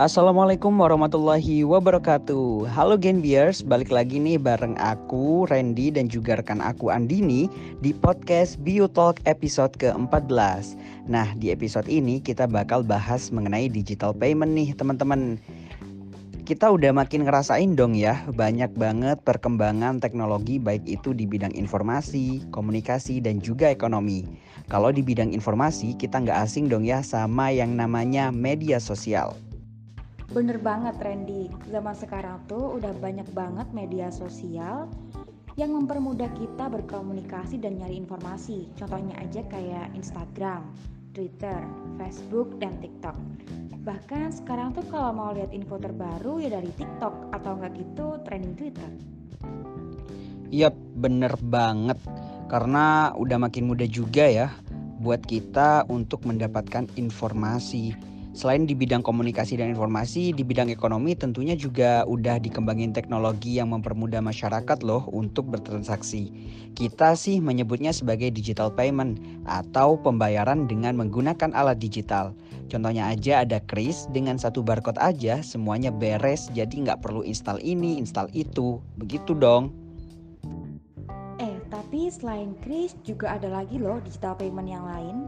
Assalamualaikum warahmatullahi wabarakatuh Halo Genbiers, balik lagi nih bareng aku, Randy dan juga rekan aku Andini di podcast Bio Talk episode ke-14 Nah di episode ini kita bakal bahas mengenai digital payment nih teman-teman kita udah makin ngerasain dong ya banyak banget perkembangan teknologi baik itu di bidang informasi, komunikasi, dan juga ekonomi. Kalau di bidang informasi kita nggak asing dong ya sama yang namanya media sosial. Bener banget Randy, zaman sekarang tuh udah banyak banget media sosial yang mempermudah kita berkomunikasi dan nyari informasi. Contohnya aja kayak Instagram, Twitter, Facebook, dan TikTok. Bahkan sekarang tuh kalau mau lihat info terbaru ya dari TikTok atau enggak gitu trending Twitter. Yap, bener banget. Karena udah makin mudah juga ya buat kita untuk mendapatkan informasi Selain di bidang komunikasi dan informasi, di bidang ekonomi tentunya juga udah dikembangin teknologi yang mempermudah masyarakat loh untuk bertransaksi. Kita sih menyebutnya sebagai digital payment atau pembayaran dengan menggunakan alat digital. Contohnya aja ada kris dengan satu barcode aja semuanya beres jadi nggak perlu install ini, install itu. Begitu dong. Eh, tapi selain kris juga ada lagi loh digital payment yang lain.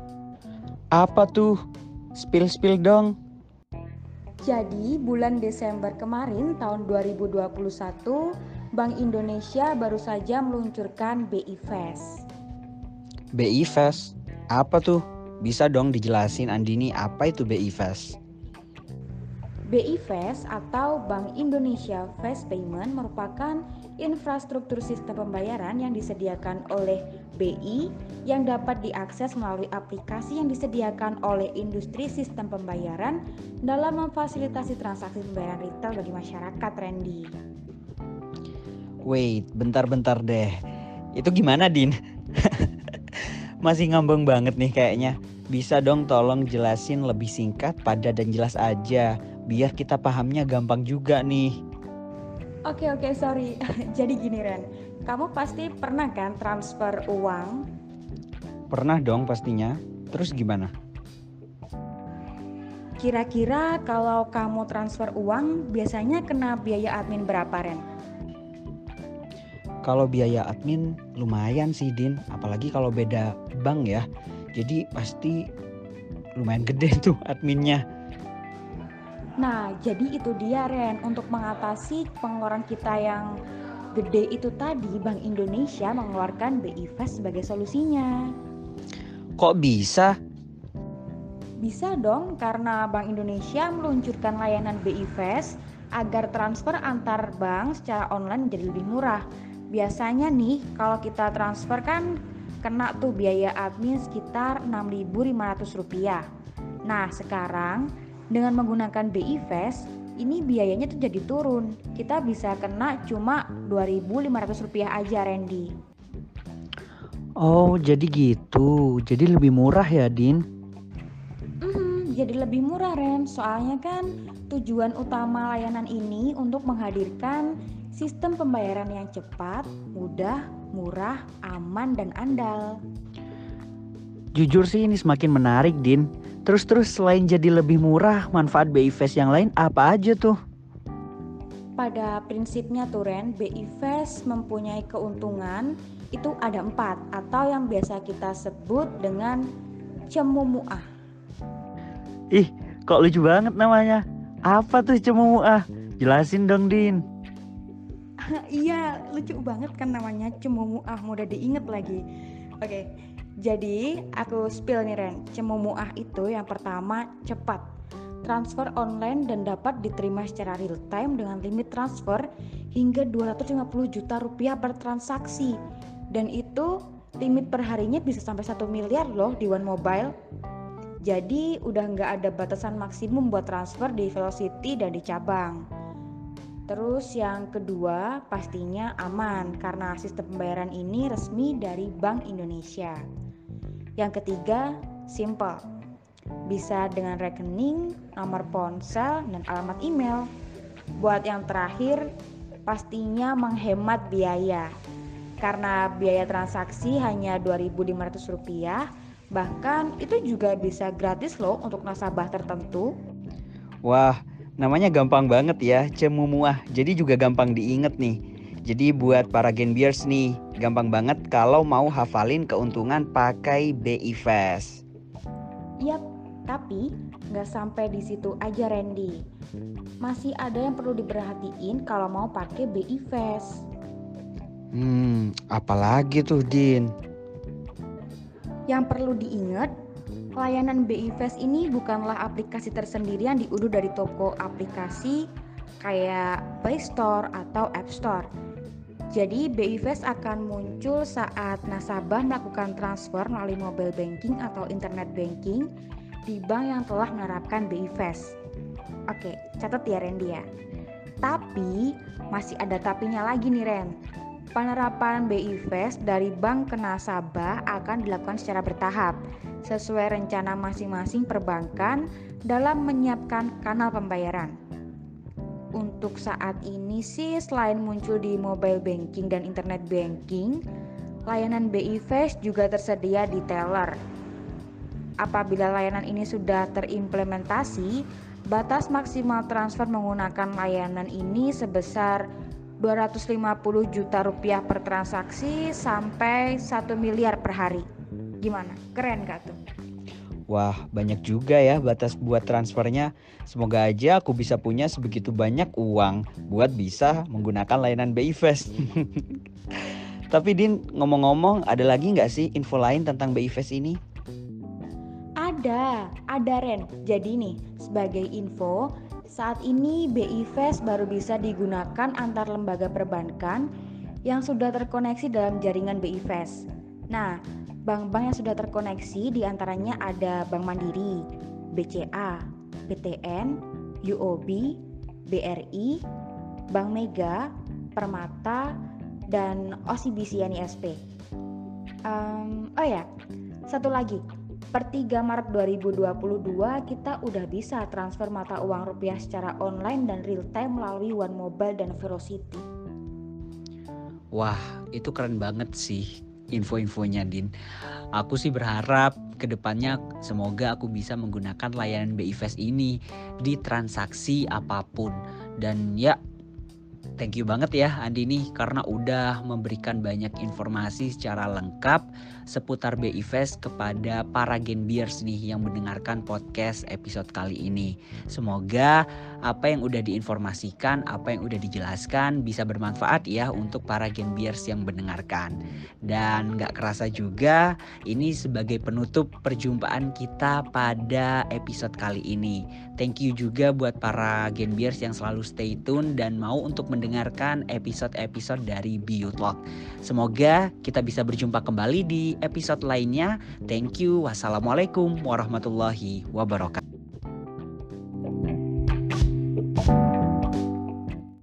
Apa tuh? Spill-spill dong. Jadi, bulan Desember kemarin tahun 2021, Bank Indonesia baru saja meluncurkan BI Fast. BI Fast? Apa tuh? Bisa dong dijelasin Andini apa itu BI Fast? BI Fast atau Bank Indonesia Fast Payment merupakan infrastruktur sistem pembayaran yang disediakan oleh BI yang dapat diakses melalui aplikasi yang disediakan oleh industri sistem pembayaran dalam memfasilitasi transaksi pembayaran retail bagi masyarakat, Randy. Wait, bentar-bentar deh. Itu gimana, Din? Masih ngambang banget nih kayaknya. Bisa dong tolong jelasin lebih singkat, padat dan jelas aja biar kita pahamnya gampang juga nih. Oke oke sorry. Jadi gini Ren, kamu pasti pernah kan transfer uang? Pernah dong pastinya. Terus gimana? Kira-kira kalau kamu transfer uang biasanya kena biaya admin berapa Ren? Kalau biaya admin lumayan sih Din, apalagi kalau beda bank ya. Jadi pasti lumayan gede tuh adminnya. Nah, jadi itu dia Ren, untuk mengatasi pengeluaran kita yang gede itu tadi, Bank Indonesia mengeluarkan BI Fast sebagai solusinya. Kok bisa? Bisa dong, karena Bank Indonesia meluncurkan layanan BI Fast agar transfer antar bank secara online menjadi lebih murah. Biasanya nih, kalau kita transfer kan kena tuh biaya admin sekitar Rp6.500. Nah, sekarang dengan menggunakan BI Fast, ini biayanya tuh jadi turun. Kita bisa kena cuma Rp2.500 aja, Randy. Oh, jadi gitu. Jadi lebih murah ya, Din? Hmm, jadi lebih murah, Ren. Soalnya kan tujuan utama layanan ini untuk menghadirkan sistem pembayaran yang cepat, mudah, murah, aman, dan andal. Jujur sih ini semakin menarik, Din. Terus-terus selain jadi lebih murah, manfaat BI Fast yang lain apa aja tuh? Pada prinsipnya tuh Ren, BI Fast mempunyai keuntungan itu ada empat atau yang biasa kita sebut dengan cemumuah. Ih, kok lucu banget namanya. Apa tuh cemumuah? Jelasin dong, Din. iya, lucu banget kan namanya cemumuah, mudah diinget lagi. Oke, jadi aku spill nih Ren, Cemumuah itu yang pertama cepat, transfer online dan dapat diterima secara real time dengan limit transfer hingga 250 juta rupiah per transaksi. Dan itu limit perharinya bisa sampai 1 miliar loh di One Mobile. Jadi udah nggak ada batasan maksimum buat transfer di Velocity dan di cabang. Terus yang kedua pastinya aman karena sistem pembayaran ini resmi dari Bank Indonesia. Yang ketiga, simple. Bisa dengan rekening, nomor ponsel, dan alamat email. Buat yang terakhir, pastinya menghemat biaya. Karena biaya transaksi hanya Rp2.500, bahkan itu juga bisa gratis loh untuk nasabah tertentu. Wah, namanya gampang banget ya, Cemumuah. Jadi juga gampang diinget nih. Jadi buat para Genbiers nih, gampang banget kalau mau hafalin keuntungan pakai BI Fast. Yap, tapi nggak sampai di situ aja Randy. Masih ada yang perlu diperhatiin kalau mau pakai BI Fast. Hmm, apalagi tuh Din? Yang perlu diingat, layanan BI Fast ini bukanlah aplikasi tersendiri yang diunduh dari toko aplikasi kayak Play Store atau App Store. Jadi BI Fast akan muncul saat nasabah melakukan transfer melalui mobile banking atau internet banking di bank yang telah menerapkan BI Fast. Oke, catat ya Randy ya. Tapi masih ada tapinya lagi nih Ren. Penerapan BI Fast dari bank ke nasabah akan dilakukan secara bertahap sesuai rencana masing-masing perbankan dalam menyiapkan kanal pembayaran. Untuk saat ini sih selain muncul di mobile banking dan internet banking, layanan BI Fast juga tersedia di teller. Apabila layanan ini sudah terimplementasi, batas maksimal transfer menggunakan layanan ini sebesar 250 juta rupiah per transaksi sampai 1 miliar per hari. Gimana? Keren gak tuh? Wah, banyak juga ya batas buat transfernya. Semoga aja aku bisa punya sebegitu banyak uang buat bisa menggunakan layanan BI Fast. Tapi Din, ngomong-ngomong, ada lagi nggak sih info lain tentang BI Fast ini? Ada, ada Ren. Jadi nih, sebagai info, saat ini BI Fast baru bisa digunakan antar lembaga perbankan yang sudah terkoneksi dalam jaringan BI Fast. Nah, bank-bank yang sudah terkoneksi di antaranya ada Bank Mandiri, BCA, BTN, UOB, BRI, Bank Mega, Permata, dan OCBC NISP. Um, oh ya, satu lagi, per 3 Maret 2022 kita udah bisa transfer mata uang rupiah secara online dan real time melalui One Mobile dan Velocity. Wah, itu keren banget sih info-infonya Din. Aku sih berharap ke depannya semoga aku bisa menggunakan layanan BI Fast ini di transaksi apa pun. Dan ya thank you banget ya Andi nih karena udah memberikan banyak informasi secara lengkap seputar BI Fest kepada para Genbiers nih yang mendengarkan podcast episode kali ini. Semoga apa yang udah diinformasikan, apa yang udah dijelaskan bisa bermanfaat ya untuk para Genbiers yang mendengarkan. Dan gak kerasa juga ini sebagai penutup perjumpaan kita pada episode kali ini. Thank you juga buat para Genbiers yang selalu stay tune dan mau untuk mendengarkan episode-episode dari Biotalk. Semoga kita bisa berjumpa kembali di episode lainnya. Thank you. Wassalamualaikum warahmatullahi wabarakatuh.